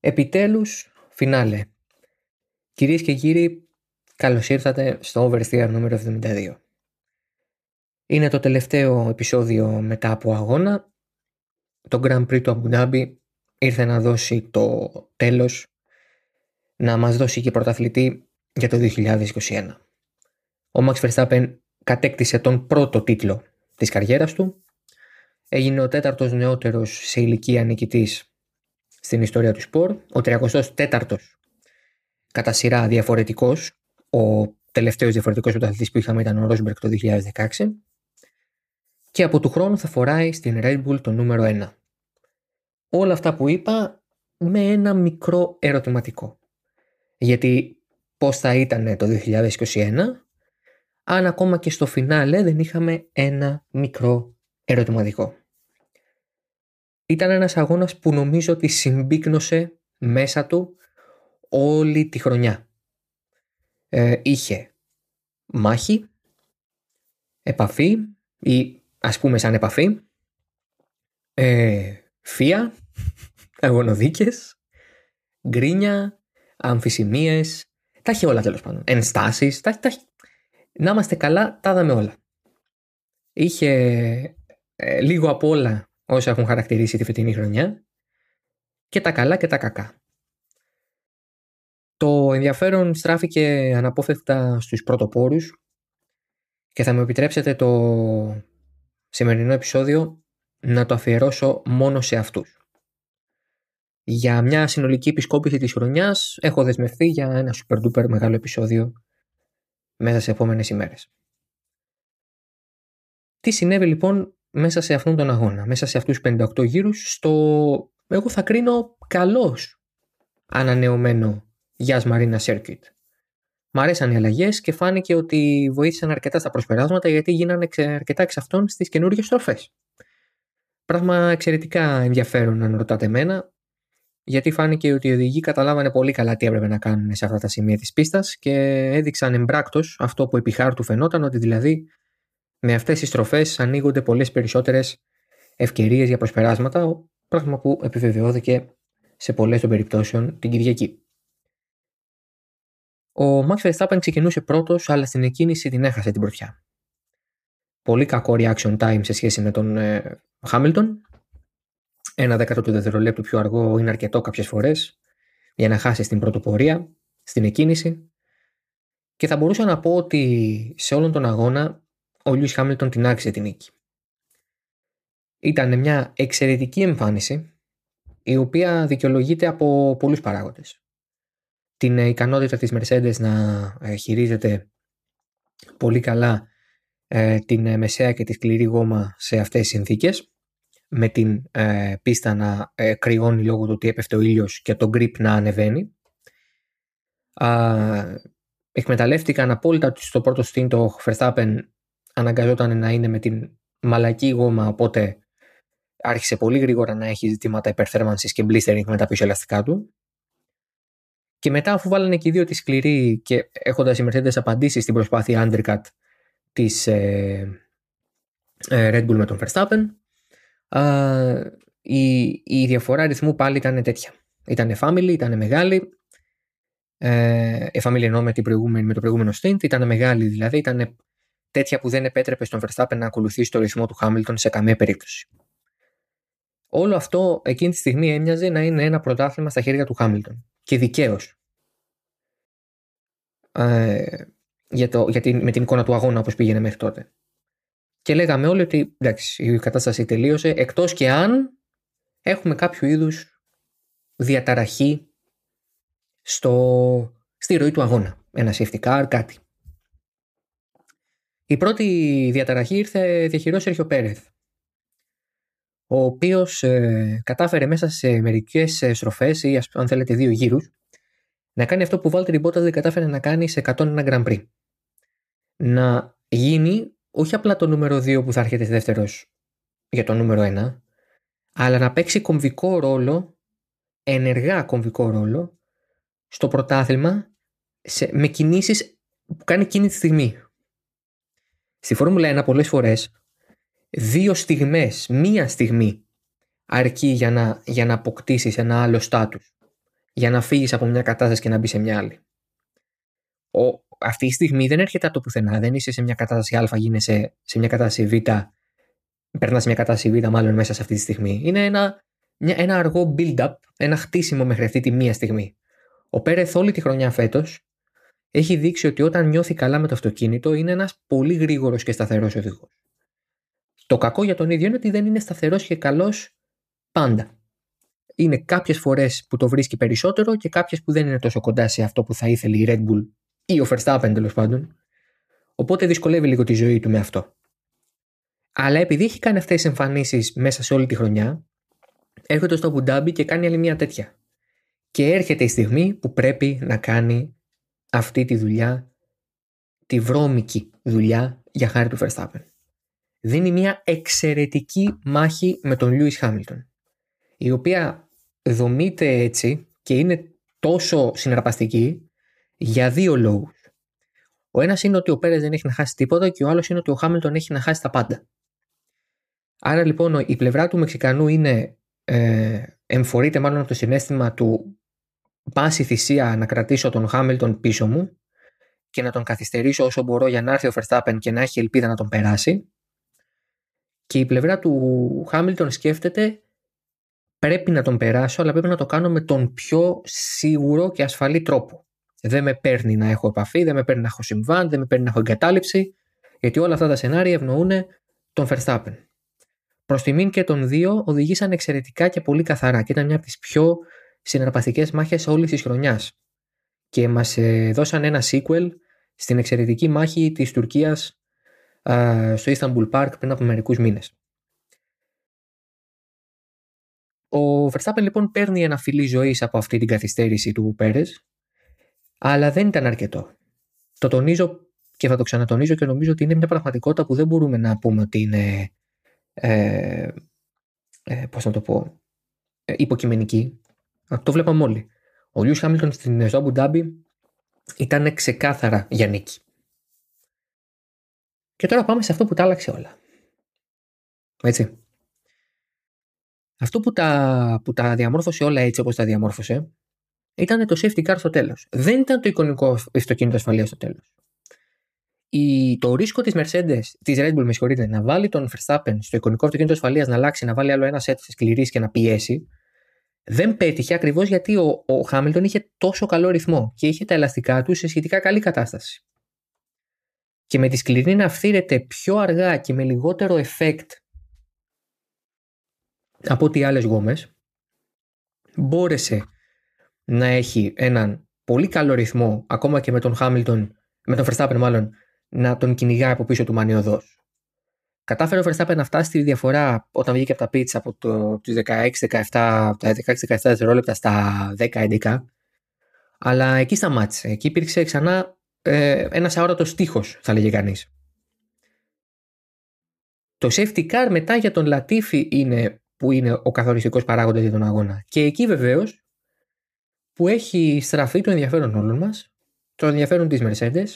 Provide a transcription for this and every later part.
Επιτέλους, φινάλε. Κυρίες και κύριοι, καλώς ήρθατε στο Oversteer νούμερο 72. Είναι το τελευταίο επεισόδιο μετά από αγώνα. Το Grand Prix του Abu Dhabi ήρθε να δώσει το τέλος, να μας δώσει και πρωταθλητή για το 2021. Ο Max Verstappen κατέκτησε τον πρώτο τίτλο της καριέρας του. Έγινε ο τέταρτος νεότερος σε ηλικία νικητής στην ιστορία του σπορ. Ο 34ος κατά σειρά διαφορετικός. Ο τελευταίος διαφορετικός πρωταθλητής που είχαμε ήταν ο Ρόσμπερκ το 2016. Και από του χρόνου θα φοράει στην Red Bull το νούμερο 1. Όλα αυτά που είπα με ένα μικρό ερωτηματικό. Γιατί πώς θα ήταν το 2021 αν ακόμα και στο φινάλε δεν είχαμε ένα μικρό ερωτηματικό. Ήταν ένας αγώνας που νομίζω ότι συμπίκνωσε μέσα του όλη τη χρονιά. Ε, είχε μάχη, επαφή ή ας πούμε σαν επαφή, ε, φία, αγωνοδίκες, γκρίνια, αμφισημίες, τα είχε όλα τέλος πάντων, ενστάσεις, τα, τα, να είμαστε καλά, τα είδαμε όλα. Είχε ε, λίγο από όλα όσα έχουν χαρακτηρίσει τη φετινή χρονιά και τα καλά και τα κακά. Το ενδιαφέρον στράφηκε αναπόφευκτα στους πρωτοπόρους και θα μου επιτρέψετε το σημερινό επεισόδιο να το αφιερώσω μόνο σε αυτούς. Για μια συνολική επισκόπηση της χρονιάς έχω δεσμευθεί για ένα super duper μεγάλο επεισόδιο μέσα σε επόμενες ημέρες. Τι συνέβη λοιπόν μέσα σε αυτόν τον αγώνα, μέσα σε αυτούς τους 58 γύρους, στο εγώ θα κρίνω καλός ανανεωμένο Γιάς Μαρίνα Circuit. Μ' αρέσαν οι αλλαγές και φάνηκε ότι βοήθησαν αρκετά στα προσπεράσματα γιατί γίνανε αρκετά εξ αυτών στις καινούργιες στροφές. Πράγμα εξαιρετικά ενδιαφέρον, αν ρωτάτε εμένα, γιατί φάνηκε ότι οι οδηγοί καταλάβανε πολύ καλά τι έπρεπε να κάνουν σε αυτά τα σημεία της πίστας και έδειξαν εμπράκτος αυτό που επί χάρτου φαινόταν, ότι δηλαδή με αυτές τις στροφές ανοίγονται πολλές περισσότερες ευκαιρίες για προσπεράσματα, πράγμα που επιβεβαιώθηκε σε πολλές των περιπτώσεων την Κυριακή. Ο Max Verstappen ξεκινούσε πρώτος, αλλά στην εκκίνηση την έχασε την πρωτιά. Πολύ κακό reaction time σε σχέση με τον ε, Hamilton. Ένα δέκατο του δευτερολέπτου πιο αργό είναι αρκετό κάποιες φορές για να χάσει την πρωτοπορία, στην εκκίνηση. Και θα μπορούσα να πω ότι σε όλον τον αγώνα ο Λιούις Χάμιλτον την άξιζε την νίκη. Ήταν μια εξαιρετική εμφάνιση η οποία δικαιολογείται από πολλούς παράγοντες. Την ικανότητα της Mercedes να ε, χειρίζεται πολύ καλά ε, την ε, μεσαία και τη σκληρή γόμα σε αυτές τις συνθήκες με την πίστα να κρυώνει λόγω του ότι έπεφτε ο ήλιος και το grip να ανεβαίνει. εκμεταλλεύτηκαν απόλυτα ότι στο πρώτο στήν το Verstappen αναγκαζόταν να είναι με την μαλακή γόμα, οπότε άρχισε πολύ γρήγορα να έχει ζητήματα υπερθέρμανσης και blistering με τα πίσω ελαστικά του. Και μετά, αφού βάλανε και οι δύο τη σκληρή και έχοντας οι Mercedes απαντήσεις στην προσπάθεια undercut της ε, ε, Red Bull με τον Verstappen, η, η διαφορά ρυθμού πάλι ήταν τέτοια. Ήταν family, ήταν μεγάλη. Ε, η family εννοώ με, την προηγούμενη, με το προηγούμενο stint, ήταν μεγάλη δηλαδή, ήταν τέτοια που δεν επέτρεπε στον Verstappen να ακολουθήσει το ρυθμό του Hamilton σε καμία περίπτωση. Όλο αυτό εκείνη τη στιγμή έμοιαζε να είναι ένα πρωτάθλημα στα χέρια του Hamilton. Και δικαίως. Ε, για το, για την, με την εικόνα του αγώνα όπως πήγαινε μέχρι τότε. Και λέγαμε όλοι ότι εντάξει, η κατάσταση τελείωσε εκτός και αν έχουμε κάποιο είδους διαταραχή στο, στη ροή του αγώνα. Ένα safety car, κάτι. Η πρώτη διαταραχή ήρθε διαχειρός Σέρχιο Πέρεθ, ο οποίος ε, κατάφερε μέσα σε μερικές ε, στροφές ή αν θέλετε δύο γύρους να κάνει αυτό που Βάλτερη Μπότας δεν κατάφερε να κάνει σε 101 Grand Prix. Να γίνει όχι απλά το νούμερο 2 που θα έρχεται δεύτερος για το νούμερο 1, αλλά να παίξει κομβικό ρόλο, ενεργά κομβικό ρόλο, στο πρωτάθλημα σε, με κινήσεις που κάνει εκείνη τη στιγμή. Στη Φόρμουλα 1 πολλές φορές δύο στιγμές, μία στιγμή αρκεί για να, για να αποκτήσεις ένα άλλο στάτους. για να φύγεις από μια κατάσταση και να μπεις σε μια άλλη. Ο, αυτή η στιγμή δεν έρχεται από το πουθενά. Δεν είσαι σε μια κατάσταση Α, γίνεσαι σε μια κατάσταση Β, περνάς σε μια κατάσταση Β, μάλλον μέσα σε αυτή τη στιγμή. Είναι ένα, μια, ένα αργό build-up, ένα χτίσιμο μέχρι αυτή τη μία στιγμή. Ο Πέρεθ όλη τη χρονιά φέτος έχει δείξει ότι όταν νιώθει καλά με το αυτοκίνητο είναι ένας πολύ γρήγορος και σταθερός οδηγός. Το κακό για τον ίδιο είναι ότι δεν είναι σταθερός και καλός πάντα. Είναι κάποιες φορές που το βρίσκει περισσότερο και κάποιες που δεν είναι τόσο κοντά σε αυτό που θα ήθελε η Red Bull ή ο Verstappen τέλος πάντων. Οπότε δυσκολεύει λίγο τη ζωή του με αυτό. Αλλά επειδή έχει κάνει αυτές τις εμφανίσεις μέσα σε όλη τη χρονιά, έρχεται στο Μπουντάμπι και κάνει άλλη μια τέτοια. Και έρχεται η στιγμή που πρέπει να κάνει αυτή τη δουλειά, τη βρώμικη δουλειά για χάρη του Verstappen. Δίνει μια εξαιρετική μάχη με τον Lewis Hamilton, η οποία δομείται έτσι και είναι τόσο συναρπαστική για δύο λόγους. Ο ένας είναι ότι ο Πέρες δεν έχει να χάσει τίποτα και ο άλλος είναι ότι ο Χάμιλτον έχει να χάσει τα πάντα. Άρα λοιπόν η πλευρά του Μεξικανού είναι, ε, εμφορείται μάλλον από το συνέστημα του πάση θυσία να κρατήσω τον Χάμιλτον πίσω μου και να τον καθυστερήσω όσο μπορώ για να έρθει ο Verstappen και να έχει ελπίδα να τον περάσει. Και η πλευρά του Χάμιλτον σκέφτεται πρέπει να τον περάσω αλλά πρέπει να το κάνω με τον πιο σίγουρο και ασφαλή τρόπο. Δεν με παίρνει να έχω επαφή, δεν με παίρνει να έχω συμβάν, δεν με παίρνει να έχω εγκατάλειψη γιατί όλα αυτά τα σενάρια ευνοούν τον Verstappen. Προς τιμήν και των δύο οδηγήσαν εξαιρετικά και πολύ καθαρά και ήταν μια από τις πιο συναρπαστικές μάχες όλης της χρονιάς. Και μας ε, δώσαν ένα sequel στην εξαιρετική μάχη της Τουρκίας στο Istanbul Park πριν από μερικούς μήνες. Ο Verstappen λοιπόν παίρνει ένα φιλί ζωής από αυτή την καθυστέρηση του Πέρες, αλλά δεν ήταν αρκετό. Το τονίζω και θα το ξανατονίζω και νομίζω ότι είναι μια πραγματικότητα που δεν μπορούμε να πούμε ότι είναι. Ε, ε, πώς να το πω. Ε, υποκειμενική. Το βλέπαμε όλοι. Ο Λιούς Χάμιλτον στην Ζόμπου Ντάμπι ήταν ξεκάθαρα για νίκη. Και τώρα πάμε σε αυτό που τα άλλαξε όλα. Έτσι. Αυτό που τα, που τα διαμόρφωσε όλα έτσι όπως τα διαμόρφωσε ήταν το safety car στο τέλος. Δεν ήταν το εικονικό αυτοκίνητο ασφαλείας στο τέλος. Η, το ρίσκο της Mercedes, της Red Bull, με συγχωρείτε, να βάλει τον Verstappen στο εικονικό αυτοκίνητο ασφαλείας να αλλάξει, να βάλει άλλο ένα set σκληρής και να πιέσει, δεν πέτυχε ακριβώς γιατί ο, ο Χάμιλτον είχε τόσο καλό ρυθμό και είχε τα ελαστικά του σε σχετικά καλή κατάσταση. Και με τη σκληρή να φθήρεται πιο αργά και με λιγότερο effect από ό,τι άλλες γόμες, μπόρεσε να έχει έναν πολύ καλό ρυθμό ακόμα και με τον Χάμιλτον, με τον Verstappen μάλλον, να τον κυνηγάει από πίσω του μανιωδός. Κατάφερε ο Verstappen να φτάσει τη διαφορά όταν βγήκε από τα pits από το, 16-17, 16-17 δευτερόλεπτα στα 10-11. Αλλά εκεί σταμάτησε. Εκεί υπήρξε ξανά ε, ένας αόρατος στίχος, θα λέγε κανείς. Το safety car μετά για τον Λατίφη είναι που είναι ο καθοριστικός παράγοντας για τον αγώνα. Και εκεί βεβαίως που έχει στραφεί το ενδιαφέρον όλων μας, το ενδιαφέρον της Mercedes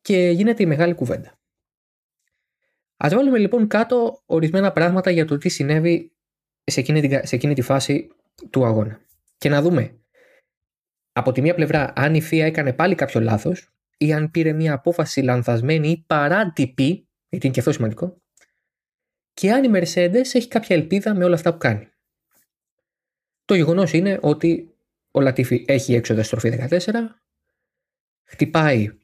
και γίνεται η μεγάλη κουβέντα. Α βάλουμε λοιπόν κάτω ορισμένα πράγματα για το τι συνέβη σε εκείνη, τη, σε εκείνη τη φάση του αγώνα. Και να δούμε από τη μία πλευρά αν η FIA έκανε πάλι κάποιο λάθος ή αν πήρε μια απόφαση λανθασμένη ή παράτυπη, γιατί είναι και αυτό σημαντικό, και αν η Mercedes έχει κάποια ελπίδα με όλα αυτά που κάνει. Το γεγονός είναι ότι ο Λατίφη έχει έξοδο στροφή 14, χτυπάει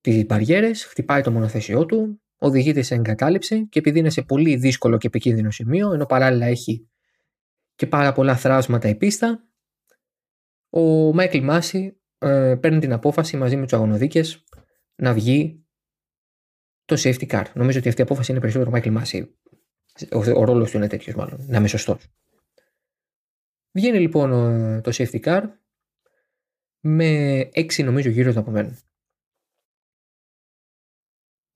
τις μπαριέρες, χτυπάει το μονοθέσιό του, οδηγείται σε εγκατάλειψη και επειδή είναι σε πολύ δύσκολο και επικίνδυνο σημείο, ενώ παράλληλα έχει και πάρα πολλά θράσματα η πίστα, ο Μάικλ Μάση ε, παίρνει την απόφαση μαζί με τους αγωνοδίκες να βγει το safety car. Νομίζω ότι αυτή η απόφαση είναι περισσότερο Μάικλ Μάση. Ο, ο ρόλος του είναι τέτοιος, μάλλον. Να είμαι σωστός. Βγαίνει λοιπόν το safety car με έξι νομίζω γύρω να απομένουν.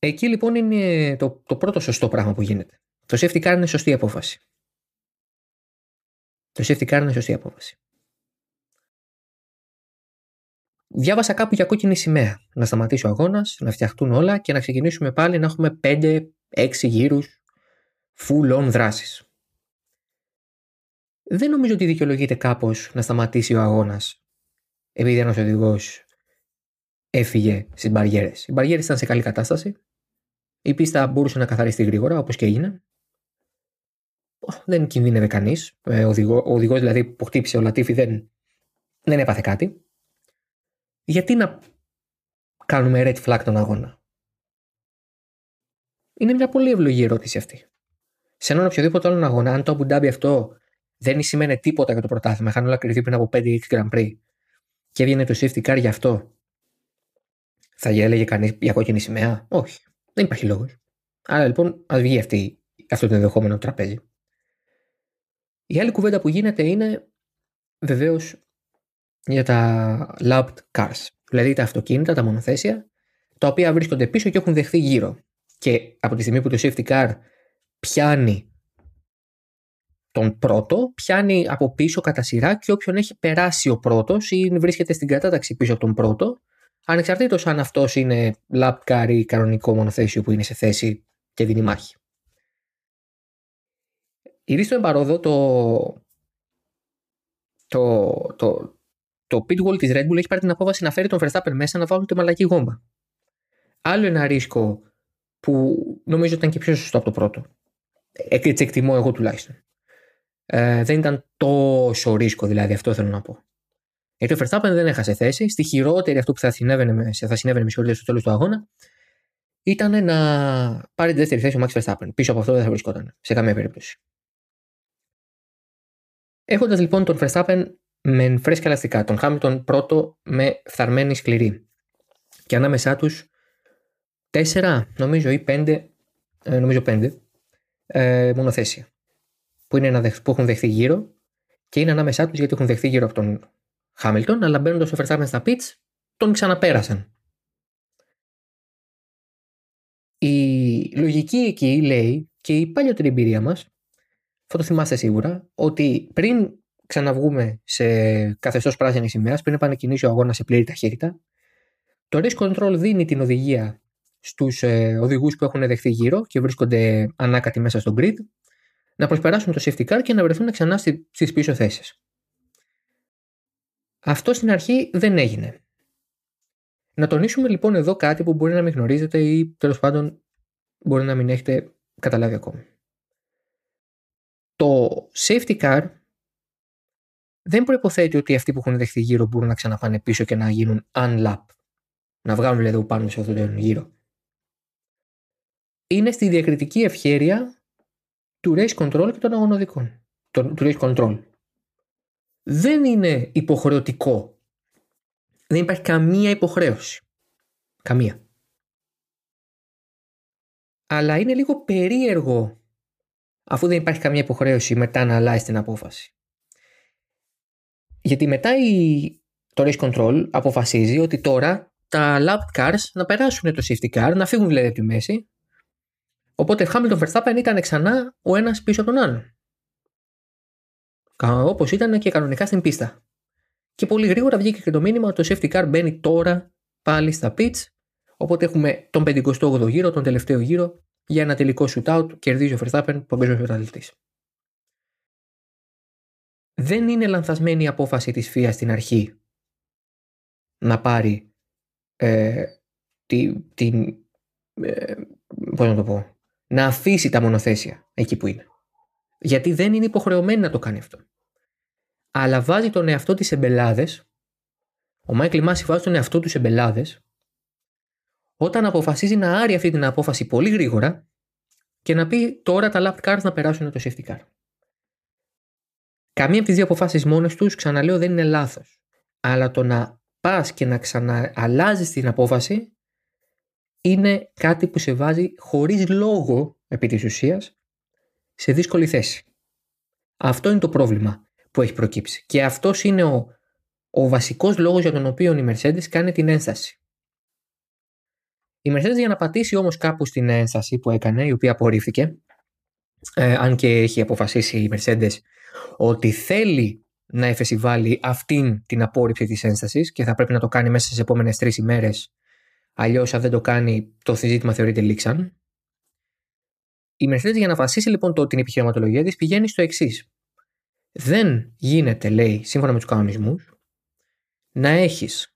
Εκεί λοιπόν είναι το, το πρώτο σωστό πράγμα που γίνεται. Το safety car είναι σωστή απόφαση. Το safety car είναι σωστή απόφαση. Διάβασα κάπου για κόκκινη σημαία. Να σταματήσει ο αγώνας, να φτιαχτούν όλα και να ξεκινήσουμε πάλι να έχουμε 5-6 γύρους full on δράσεις. δεν νομίζω ότι δικαιολογείται κάπως να σταματήσει ο αγώνας επειδή ένας οδηγός έφυγε στις μπαριέρες. Οι μπαριέρες ήταν σε καλή κατάσταση. Η πίστα μπορούσε να καθαριστεί γρήγορα, όπως και έγινε. Δεν κινδύνευε κανείς. Ε, ο οδηγός δηλαδή που χτύπησε ο Λατίφη δεν, δεν έπαθε κάτι. Γιατί να κάνουμε red flag τον αγώνα; Είναι μια πολύ ευλογή ερώτηση αυτή. Σε έναν οποιοδήποτε άλλον αγώνα, αν το Abu αυτό δεν σημαίνει τίποτα για το πρωτάθλημα, είχαν όλα κρυθεί πριν από 5-6 Grand Prix και έβγαινε το safety car γι' αυτό, θα έλεγε κανείς για κόκκινη σημαία; Όχι. Δεν υπάρχει λόγος. Άρα λοιπόν, ας βγει αυτή, αυτό το ενδεχόμενο τραπέζι. Η άλλη κουβέντα που γίνεται είναι βεβαίως για τα lapped cars. Δηλαδή τα αυτοκίνητα, τα μονοθέσια, τα οποία βρίσκονται πίσω και έχουν δεχθεί γύρω. Και από τη στιγμή που το safety car πιάνει τον πρώτο, πιάνει από πίσω κατά σειρά και όποιον έχει περάσει ο πρώτος ή βρίσκεται στην κατάταξη πίσω από τον πρώτο, ανεξαρτήτως αν αυτός είναι lap car ή κανονικό μονοθέσιο που είναι σε θέση και δίνει μάχη. Ήδη στο εμπαρόδο το, το, το, το pit wall της Red Bull έχει πάρει την απόφαση να φέρει τον Verstappen μέσα να βάλουν τη μαλακή γόμπα. Άλλο ένα ρίσκο που νομίζω ήταν και πιο σωστό από το πρώτο. Έτσι εκτιμώ εγώ τουλάχιστον. Ε, δεν ήταν τόσο ρίσκο δηλαδή, αυτό θέλω να πω. Γιατί ο Verstappen δεν έχασε θέση. Στη χειρότερη αυτό που θα συνέβαινε, θα συνέβαινε με στο τέλος του αγώνα ήταν να πάρει τη δεύτερη θέση ο Max Verstappen. Πίσω από αυτό δεν θα βρισκόταν σε καμία περίπτωση. Έχοντας λοιπόν τον Verstappen με φρέσκα ελαστικά, τον Hamilton πρώτο με φθαρμένη σκληρή και ανάμεσά τους τέσσερα νομίζω ή πέντε, ε, νομίζω πέντε ε, μονοθέσια που, είναι που έχουν δεχθεί γύρω και είναι ανάμεσά τους γιατί έχουν δεχθεί γύρω από τον Χάμιλτον, αλλά μπαίνοντας ο Verstappen στα pits, τον ξαναπέρασαν. Η λογική εκεί λέει και η παλιότερη εμπειρία μας, θα το θυμάστε σίγουρα, ότι πριν ξαναβγούμε σε καθεστώς πράσινης σημαίας, πριν επανεκκινήσει ο αγώνας σε πλήρη ταχύτητα, το race control δίνει την οδηγία στους ε, οδηγούς που έχουν δεχθεί γύρω και βρίσκονται ανάκατοι μέσα στο grid να προσπεράσουν το safety car και να βρεθούν ξανά στις πίσω θέσεις. Αυτό στην αρχή δεν έγινε. Να τονίσουμε λοιπόν εδώ κάτι που μπορεί να μην γνωρίζετε ή τέλος πάντων μπορεί να μην έχετε καταλάβει ακόμη. Το safety car δεν προϋποθέτει ότι αυτοί που έχουν δεχθεί γύρω μπορούν να ξαναπάνε πίσω και να γίνουν unlap. Να βγάλουν δηλαδή πάνω σε αυτόν τον γύρο. Είναι στη διακριτική ευχέρεια του race control και των αγωνοδικών. Του race control δεν είναι υποχρεωτικό. Δεν υπάρχει καμία υποχρέωση. Καμία. Αλλά είναι λίγο περίεργο αφού δεν υπάρχει καμία υποχρέωση μετά να αλλάζει την απόφαση. Γιατί μετά η, το race control αποφασίζει ότι τώρα τα lap cars να περάσουν το safety car, να φύγουν δηλαδή από τη μέση. Οπότε Hamilton Verstappen ήταν ξανά ο ένας πίσω από τον άλλον όπως ήταν και κανονικά στην πίστα. Και πολύ γρήγορα βγήκε και το μήνυμα ότι το safety car μπαίνει τώρα πάλι στα pits. Οπότε έχουμε τον 58ο γύρο, τον τελευταίο γύρο, για ένα τελικό shootout. Κερδίζει ο Verstappen, παγκόσμιο πρωταθλητή. Δεν είναι λανθασμένη η απόφαση της FIA στην αρχή να πάρει ε, την, ε, πώς να το πω, να αφήσει τα μονοθέσια εκεί που είναι. Γιατί δεν είναι υποχρεωμένη να το κάνει αυτό αλλά βάζει τον εαυτό της εμπελάδες. Ο Μάικλ Μάση βάζει τον εαυτό τους εμπελάδες όταν αποφασίζει να άρει αυτή την απόφαση πολύ γρήγορα και να πει τώρα τα lap cars να περάσουν το safety car. Καμία από τις δύο αποφάσεις μόνες τους, ξαναλέω, δεν είναι λάθος. Αλλά το να πας και να ξανααλλάζεις την απόφαση είναι κάτι που σε βάζει χωρίς λόγο επί της ουσίας σε δύσκολη θέση. Αυτό είναι το πρόβλημα που έχει προκύψει. Και αυτός είναι ο, ο βασικός λόγος για τον οποίο η Mercedes κάνει την ένσταση. Η Mercedes για να πατήσει όμως κάπου στην ένσταση που έκανε, η οποία απορρίφθηκε, ε, αν και έχει αποφασίσει η Mercedes ότι θέλει να εφεσιβάλει αυτήν την απόρριψη της ένστασης και θα πρέπει να το κάνει μέσα στις επόμενες τρεις ημέρες. Αλλιώς, αν δεν το κάνει, το ζήτημα θεωρείται λήξαν. Η Mercedes για να βασίσει λοιπόν το, την επιχειρηματολογία της πηγαίνει στο εξής δεν γίνεται, λέει, σύμφωνα με τους κανονισμούς, να έχεις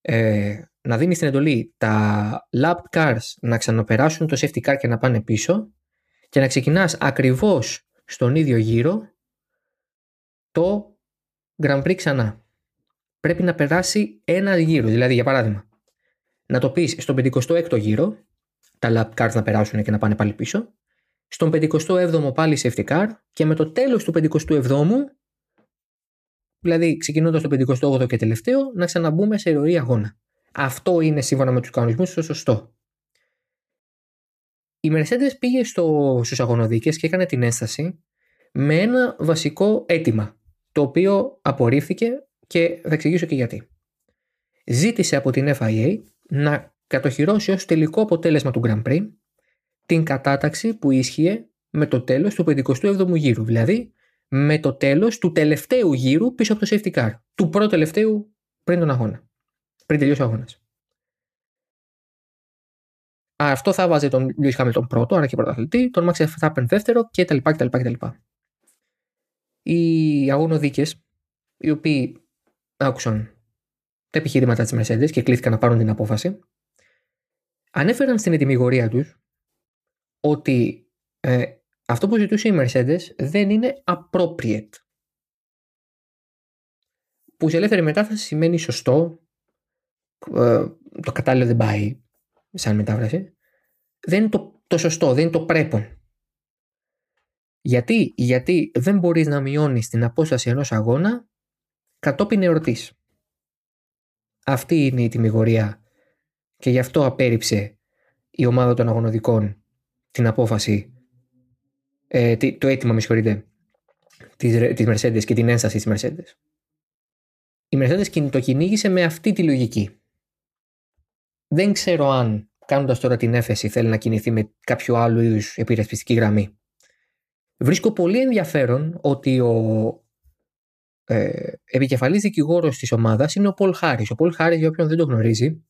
ε, να δίνεις την εντολή τα lap cars να ξαναπεράσουν το safety car και να πάνε πίσω και να ξεκινάς ακριβώς στον ίδιο γύρο το Grand Prix ξανά. Πρέπει να περάσει ένα γύρο. Δηλαδή, για παράδειγμα, να το πεις στον 56ο γύρο, τα lap cars να περάσουν και να πάνε πάλι πίσω, στον 57ο πάλι safety car και με το τέλος του 57ου, δηλαδή ξεκινώντας το 58ο και τελευταίο, να ξαναμπούμε σε ροή αγώνα. Αυτό είναι σύμφωνα με τους κανονισμούς το σωστό. Η Mercedes πήγε στο, στους αγωνοδίκες και έκανε την ένσταση με ένα βασικό αίτημα, το οποίο απορρίφθηκε και θα εξηγήσω και γιατί. Ζήτησε από την FIA να κατοχυρώσει ως τελικό αποτέλεσμα του Grand Prix την κατάταξη που ίσχυε με το τέλος του 57ου γύρου, δηλαδή με το τέλος του τελευταίου γύρου πίσω από το safety car, του πρώτου τελευταίου πριν τον αγώνα, πριν τελειώσει ο αγώνας. Αυτό θα βάζει τον Lewis Hamilton πρώτο, άρα και πρωταθλητή, τον Max Verstappen δεύτερο κτλ. κτλ, κτλ. Οι αγωνοδίκες, οι οποίοι άκουσαν τα επιχειρήματα της Mercedes και κλήθηκαν να πάρουν την απόφαση, ανέφεραν στην ετοιμιγορία τους ότι ε, αυτό που ζητούσε η Mercedes δεν είναι appropriate. Που σε ελεύθερη μετάφραση σημαίνει σωστό, ε, το κατάλληλο δεν πάει σαν μετάφραση. Δεν είναι το, το σωστό, δεν είναι το πρέπον. Γιατί, Γιατί δεν μπορείς να μειώνεις την απόσταση ενός αγώνα κατόπιν εορτής. Αυτή είναι η τιμιγορία και γι' αυτό απέρριψε η ομάδα των αγωνοδικών την απόφαση, ε, το αίτημα, με συγχωρείτε, της, της Mercedes και την ένσταση της Mercedes. Η Mercedes το κυνήγησε με αυτή τη λογική. Δεν ξέρω αν κάνοντας τώρα την έφεση θέλει να κινηθεί με κάποιο άλλο είδους επιρρεσπιστική γραμμή. Βρίσκω πολύ ενδιαφέρον ότι ο ε, επικεφαλής δικηγόρος της ομάδας είναι ο Πολ Χάρης. Ο Πολ Χάρης, για όποιον δεν το γνωρίζει,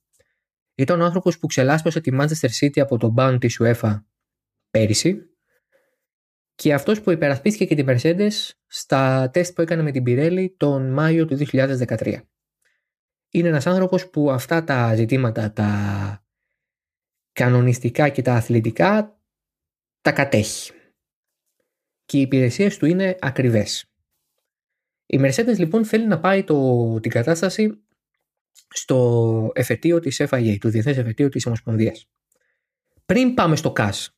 ήταν ο άνθρωπος που ξελάσπωσε τη Manchester City από τον μπαν της UEFA πέρυσι και αυτός που υπερασπίστηκε και την Mercedes στα τεστ που έκανε με την Pirelli τον Μάιο του 2013. Είναι ένας άνθρωπος που αυτά τα ζητήματα, τα κανονιστικά και τα αθλητικά, τα κατέχει. Και οι υπηρεσίες του είναι ακριβές. Η Mercedes λοιπόν θέλει να πάει το, την κατάσταση στο εφετείο της FIA, του Διεθνές Εφετείου της Ομοσπονδίας. Πριν πάμε στο ΚΑΣ,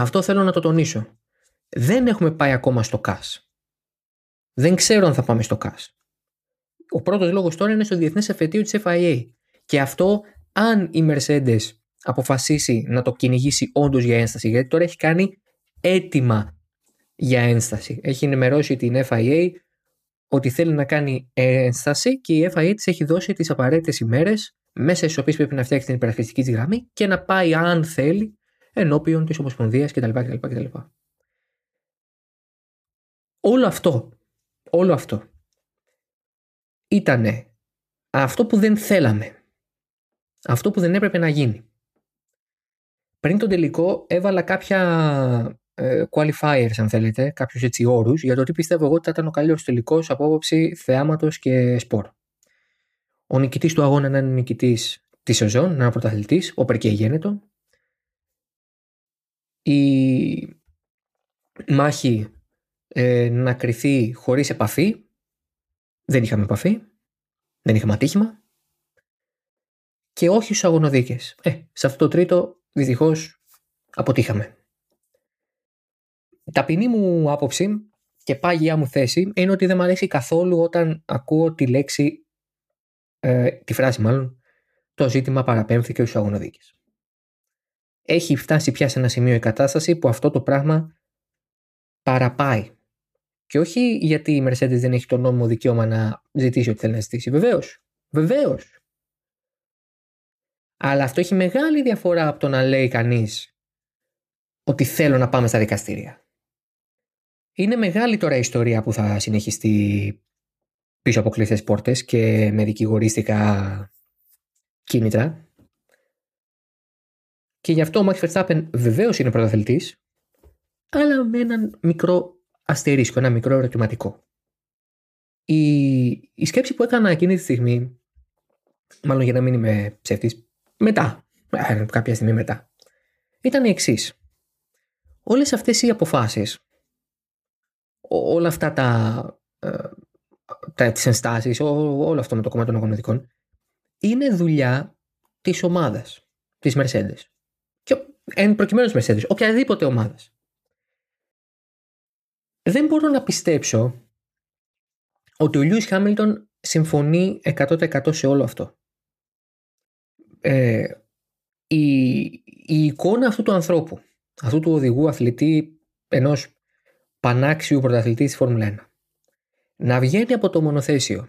αυτό θέλω να το τονίσω. Δεν έχουμε πάει ακόμα στο ΚΑΣ. Δεν ξέρω αν θα πάμε στο ΚΑΣ. Ο πρώτος λόγος τώρα είναι στο Διεθνές Εφετείο της FIA. Και αυτό αν η Mercedes αποφασίσει να το κυνηγήσει όντως για ένσταση, γιατί τώρα έχει κάνει έτοιμα για ένσταση. Έχει ενημερώσει την FIA ότι θέλει να κάνει ένσταση και η FIA της έχει δώσει τις απαραίτητες ημέρες μέσα στις οποίες πρέπει να φτιάξει την υπερασπιστική της γραμμή και να πάει αν θέλει ενώπιον της Ομοσπονδίας κτλ. κτλ, κτλ. Όλο αυτό, όλο αυτό ήταν αυτό που δεν θέλαμε. Αυτό που δεν έπρεπε να γίνει. Πριν τον τελικό έβαλα κάποια ε, qualifiers αν θέλετε, κάποιους έτσι όρους για το τι πιστεύω εγώ ότι θα ήταν ο καλύτερος τελικός από άποψη θεάματος και σπορ. Ο νικητής του αγώνα να είναι νικητής της σεζόν, να είναι πρωταθλητής, όπερ και γένετο. Η μάχη ε, να κρυθεί χωρίς επαφή. Δεν είχαμε επαφή. Δεν είχαμε ατύχημα. Και όχι στους αγωνοδίκες. Ε, σε αυτό το τρίτο Δυστυχώς αποτύχαμε. Ταπεινή μου άποψη και πάγια μου θέση είναι ότι δεν μου αρέσει καθόλου όταν ακούω τη λέξη, ε, τη φράση μάλλον, το ζήτημα παραπέμφθηκε στους αγωνοδίκες. Έχει φτάσει πια σε ένα σημείο η κατάσταση που αυτό το πράγμα παραπάει. Και όχι γιατί η Mercedes δεν έχει το νόμιμο δικαίωμα να ζητήσει ό,τι θέλει να ζητήσει. Βεβαίως. Βεβαίως. Αλλά αυτό έχει μεγάλη διαφορά από το να λέει κανείς ότι θέλω να πάμε στα δικαστήρια. Είναι μεγάλη τώρα η ιστορία που θα συνεχιστεί πίσω από κλειστές πόρτες και με δικηγορίστικα κίνητρα. Και γι' αυτό ο Max Verstappen βεβαίως είναι πρωταθλητής, αλλά με έναν μικρό αστερίσκο, ένα μικρό ερωτηματικό. Η, η σκέψη που έκανα εκείνη τη στιγμή, μάλλον για να μην είμαι ψεύτης, μετά, ε, κάποια στιγμή μετά, ήταν η εξής. Όλες αυτές οι αποφάσεις, όλα αυτά τα, ε, τα τις ενστάσεις, όλο αυτό με το κομμάτι των οικονομικών, είναι δουλειά της ομάδας, της Mercedes. Και εν προκειμένου της Mercedes, οποιαδήποτε ομάδας. Δεν μπορώ να πιστέψω ότι ο Λιούις Χάμιλτον συμφωνεί 100% σε όλο αυτό. Ε, η, η εικόνα αυτού του ανθρώπου, αυτού του οδηγού αθλητή ενός πανάξιου πρωταθλητή της Φόρμουλα 1, να βγαίνει από το μονοθέσιο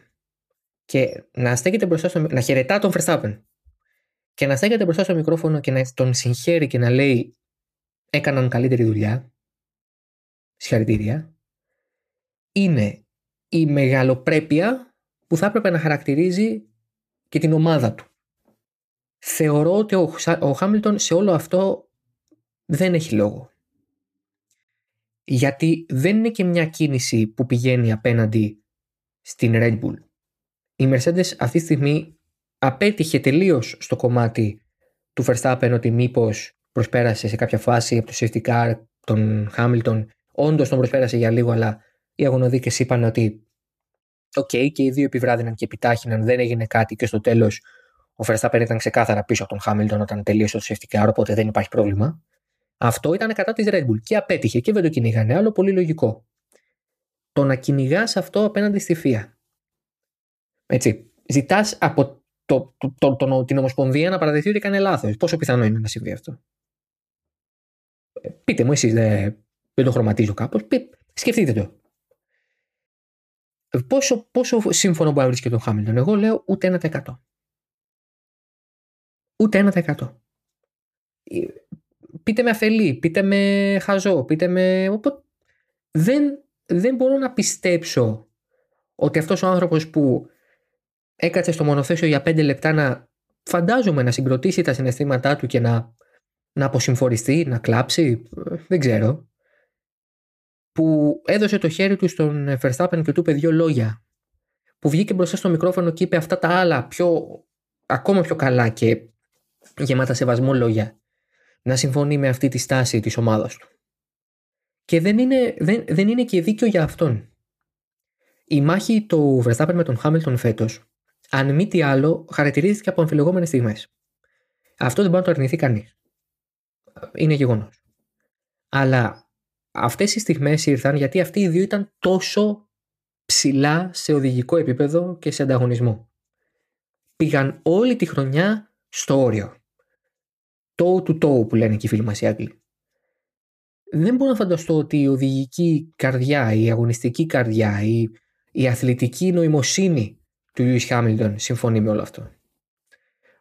και να στέκεται μπροστά στο, να χαιρετά τον Verstappen και να στέκεται μπροστά στο μικρόφωνο και να τον συγχαίρει και να λέει έκαναν καλύτερη δουλειά, συγχαρητήρια, είναι η μεγαλοπρέπεια που θα έπρεπε να χαρακτηρίζει και την ομάδα του. Θεωρώ ότι ο, ο Χάμιλτον σε όλο αυτό δεν έχει λόγο. Γιατί δεν είναι και μια κίνηση που πηγαίνει απέναντι στην Red Bull. Η Mercedes αυτή τη στιγμή απέτυχε τελείως στο κομμάτι του Verstappen ότι μήπως προσπέρασε σε κάποια φάση από το safety car τον Hamilton. Όντως τον προσπέρασε για λίγο, αλλά οι αγωνοδίκες είπαν ότι OK, okay, και οι δύο επιβράδυναν και επιτάχυναν, δεν έγινε κάτι και στο τέλος ο Verstappen ήταν ξεκάθαρα πίσω από τον Χάμιλτον όταν τελείωσε το safety car, οπότε δεν υπάρχει πρόβλημα. Αυτό ήταν κατά της Red Bull και απέτυχε και δεν το κυνηγάνε. Άλλο πολύ λογικό. Το να κυνηγάς αυτό απέναντι στη FIA. Έτσι. Ζητάς από το, το, το, την Ομοσπονδία να παραδεχθεί ότι έκανε λάθος. Πόσο πιθανό είναι να συμβεί αυτό; Ε, πείτε μου, εσείς δεν, δεν το χρωματίζω κάπως. Σκεφτείτε το. Πόσο, πόσο σύμφωνο μπορεί να βρίσκεται τον Χάμιλτον; Εγώ λέω ούτε 1%. Ούτε 1%. Ε, πείτε με αφελή, πείτε με χαζό, πείτε με... Δεν, δεν μπορώ να πιστέψω ότι αυτός ο άνθρωπος που έκατσε στο μονοθέσιο για 5 λεπτά να φαντάζομαι να συγκροτήσει τα συναισθήματά του και να, να αποσυμφοριστεί, να κλάψει, ε, δεν ξέρω που έδωσε το χέρι του στον Verstappen και του είπε δύο λόγια, που βγήκε μπροστά στο μικρόφωνο και είπε αυτά τα άλλα πιο, ακόμα πιο καλά και γεμάτα σεβασμό λόγια, να συμφωνεί με αυτή τη στάση της ομάδας του. Και δεν είναι, δεν, δεν είναι και δίκιο για αυτόν. Η μάχη του Verstappen με τον Hamilton φέτος, αν μη τι άλλο, χαρακτηρίζεται από αμφιλεγόμενες στιγμές. Αυτό δεν μπορεί να το αρνηθεί κανείς. Είναι γεγονός. Αλλά αυτές οι στιγμές ήρθαν γιατί αυτοί οι δύο ήταν τόσο ψηλά σε οδηγικό επίπεδο και σε ανταγωνισμό. Πήγαν όλη τη χρονιά στο όριο. Toe to toe που λένε και οι φίλοι μας οι Άγγλοι. Δεν μπορώ να φανταστώ ότι η οδηγική καρδιά, η αγωνιστική καρδιά, η, η αθλητική νοημοσύνη του Lewis Hamilton συμφωνεί με όλο αυτό.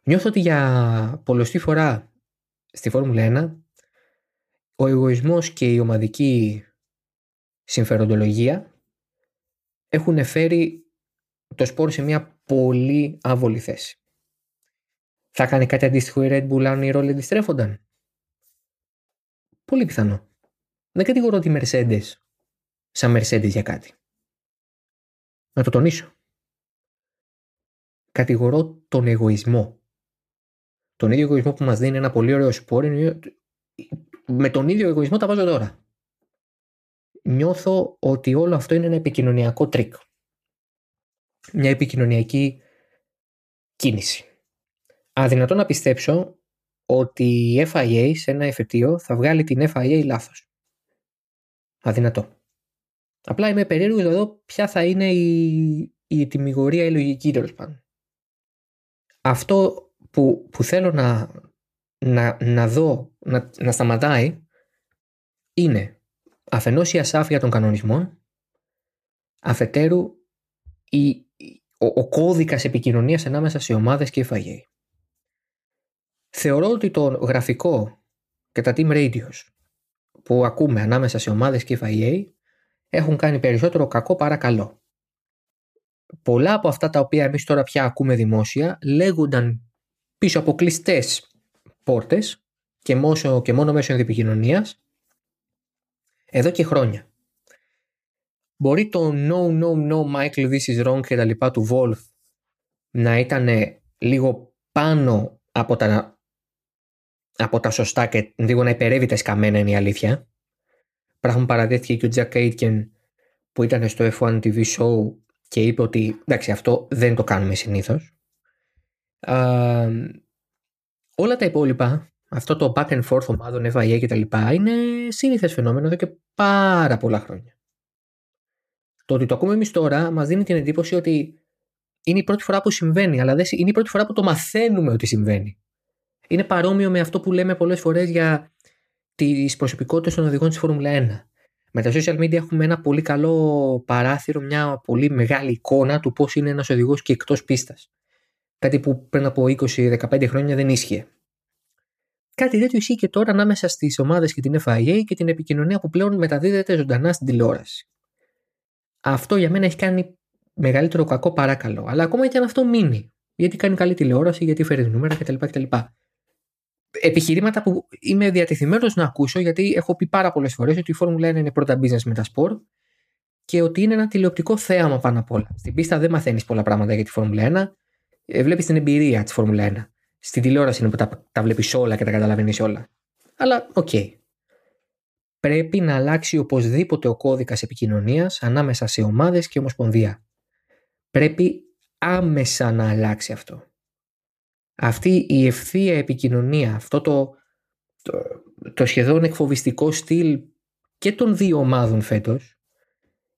Νιώθω ότι για πολλωστή φορά στη Φόρμουλα 1 ο εγωισμός και η ομαδική συμφεροντολογία έχουν φέρει το σπόρο σε μια πολύ άβολη θέση. Θα κάνει κάτι αντίστοιχο η Red Bull αν οι ρόλοι αντιστρέφονταν; Πολύ πιθανό. Δεν κατηγορώ τη Mercedes σαν Mercedes για κάτι. Να το τονίσω. Κατηγορώ τον εγωισμό. Τον ίδιο εγωισμό που μας δίνει ένα πολύ ωραίο σπορ, είναι με τον ίδιο εγωισμό τα βάζω τώρα. Νιώθω ότι όλο αυτό είναι ένα επικοινωνιακό τρικ. Μια επικοινωνιακή κίνηση. Αδυνατώ να πιστέψω ότι η FIA σε ένα εφετείο θα βγάλει την FIA λάθος. Αδυνατό. Απλά είμαι περίεργος να δω ποια θα είναι η, η τιμιγορία η λογική τέλος πάντων. Αυτό που, που θέλω να, να, να δω να, να σταματάει είναι αφενός η ασάφεια των κανονισμών, αφετέρου η, ο, ο κώδικας επικοινωνίας ανάμεσα σε ομάδες και FIA. Θεωρώ ότι το γραφικό και τα team radios που ακούμε ανάμεσα σε ομάδες και FIA έχουν κάνει περισσότερο κακό παρά καλό. Πολλά από αυτά τα οποία εμείς τώρα πια ακούμε δημόσια λέγονταν πίσω από κλειστές πόρτες και, μόσο, και μόνο μέσω επικοινωνίας εδώ και χρόνια. μπορεί το no, no, no, Michael, this is wrong και τα λοιπά του Wolf να ήταν λίγο πάνω από τα, από τα σωστά και λίγο να υπερεύει τα σκαμμένα είναι η αλήθεια. Πράγμα παραδέχτηκε και ο Jack Aitken που ήταν στο F1 TV show και είπε ότι εντάξει αυτό δεν το κάνουμε συνήθως. όλα τα υπόλοιπα, αυτό το back and forth ομάδων FIA και τα λοιπά είναι σύνηθες φαινόμενο εδώ και πάρα πολλά χρόνια. Το ότι το ακούμε εμείς τώρα μας δίνει την εντύπωση ότι είναι η πρώτη φορά που συμβαίνει, αλλά είναι η πρώτη φορά που το μαθαίνουμε ότι συμβαίνει. Είναι παρόμοιο με αυτό που λέμε πολλές φορές για τις προσωπικότητες των οδηγών της Φόρμουλα 1. Με τα social media έχουμε ένα πολύ καλό παράθυρο, μια πολύ μεγάλη εικόνα του πώς είναι ένας οδηγός και εκτός πίστας. Κάτι που πριν από 20-15 χρόνια δεν ίσχυε. Κάτι τέτοιο ισχύει και τώρα ανάμεσα στις ομάδες και την FIA και την επικοινωνία που πλέον μεταδίδεται ζωντανά στην τηλεόραση. Αυτό για μένα έχει κάνει μεγαλύτερο κακό παρά καλό. Αλλά ακόμα και αν αυτό μείνει. Γιατί κάνει καλή τηλεόραση, γιατί φέρει νούμερα κτλ. κτλ. Επιχειρήματα που είμαι διατεθειμένος να ακούσω, γιατί έχω πει πάρα πολλές φορές ότι η Φόρμουλα 1 είναι πρώτα business με τα σπορ και ότι είναι ένα τηλεοπτικό θέαμα πάνω απ' όλα. Στην πίστα δεν μαθαίνεις πολλά πράγματα για τη Φόρμουλα 1. Ε, βλέπεις την εμπειρία της Φόρμουλα 1. Στην τηλεόραση είναι που τα, τα βλέπεις όλα και τα καταλαβαίνεις όλα. Αλλά OK. Okay πρέπει να αλλάξει οπωσδήποτε ο κώδικας επικοινωνίας ανάμεσα σε ομάδες και ομοσπονδία. Πρέπει άμεσα να αλλάξει αυτό. Αυτή η ευθεία επικοινωνία, αυτό το, το, το σχεδόν εκφοβιστικό στυλ και των δύο ομάδων φέτος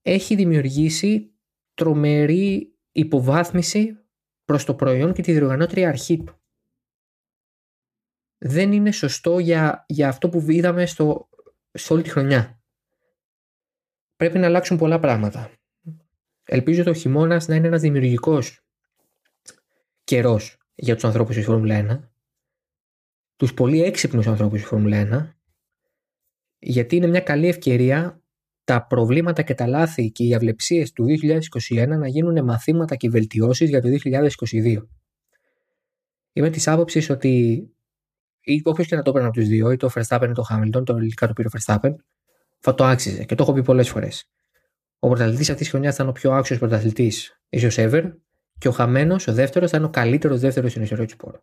έχει δημιουργήσει τρομερή υποβάθμιση προς το προϊόν και τη διοργανώτρια αρχή του. Δεν είναι σωστό για, για αυτό που είδαμε στο σε όλη τη χρονιά. Πρέπει να αλλάξουν πολλά πράγματα. Ελπίζω το χειμώνας να είναι ένας δημιουργικός καιρός για τους ανθρώπους της Φόρμουλα 1. Τους πολύ έξυπνους ανθρώπους της Φόρμουλα 1. Γιατί είναι μια καλή ευκαιρία τα προβλήματα και τα λάθη και οι αυλεψίες του 2021 να γίνουν μαθήματα και βελτιώσεις για το 2022. Είμαι της άποψης ότι ή όποιος και να το έπαιρνε από τους δύο, ή το Verstappen ή το Hamilton, το τελικά το πήρε ο Verstappen, θα το άξιζε. Και το έχω πει πολλές φορές. Ο πρωταθλητής αυτής της χρονιάς ήταν ο πιο άξιος πρωταθλητής ίσως ever, και ο χαμένος, ο δεύτερος, θα είναι ο καλύτερος δεύτερος στην ιστορία του σπόρου.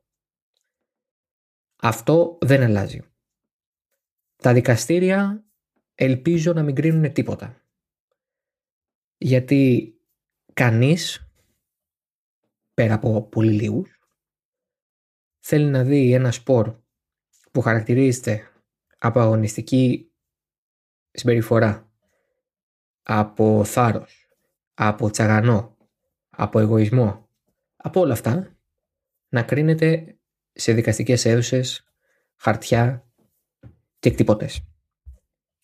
Αυτό δεν αλλάζει. Τα δικαστήρια ελπίζω να μην κρίνουν τίποτα. Γιατί κανείς, πέρα από πολύ λίγους, θέλει να δει ένα σπορ που χαρακτηρίζεται από αγωνιστική συμπεριφορά, από θάρρος, από τσαγανό, από εγωισμό, από όλα αυτά, να κρίνεται σε δικαστικές αίθουσες, χαρτιά και εκτυπωτές.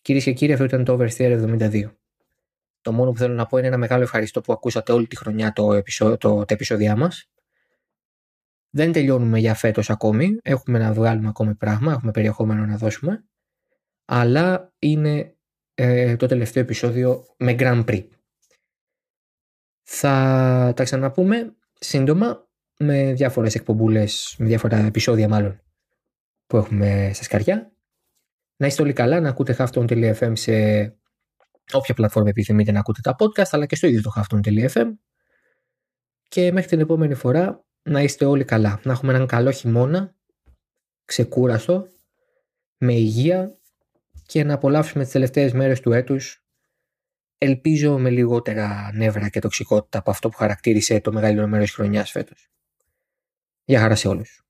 Κυρίες και κύριοι, αυτό ήταν το Oversteer 72. Το μόνο που θέλω να πω είναι ένα μεγάλο ευχαριστώ που ακούσατε όλη τη χρονιά το, επεισόδιο, το, τα επεισόδια μας δεν τελειώνουμε για φέτος ακόμη, έχουμε να βγάλουμε ακόμη πράγμα, έχουμε περιεχόμενο να δώσουμε, αλλά είναι ε, το τελευταίο επεισόδιο με Grand Prix. Θα τα ξαναπούμε σύντομα με διάφορες εκπομπούλες, με διάφορα επεισόδια μάλλον που έχουμε στα σκαριά. Να είστε όλοι καλά, να ακούτε halftone.fm σε όποια πλατφόρμα επιθυμείτε να ακούτε τα podcast, αλλά και στο ίδιο το halftone.fm. Και μέχρι την επόμενη φορά να είστε όλοι καλά. Να έχουμε έναν καλό χειμώνα, ξεκούραστο, με υγεία και να απολαύσουμε τις τελευταίες μέρες του έτους ελπίζω με λιγότερα νεύρα και τοξικότητα από αυτό που χαρακτήρισε το μεγαλύτερο μέρος της χρονιάς φέτος. Γεια χαρά σε όλους.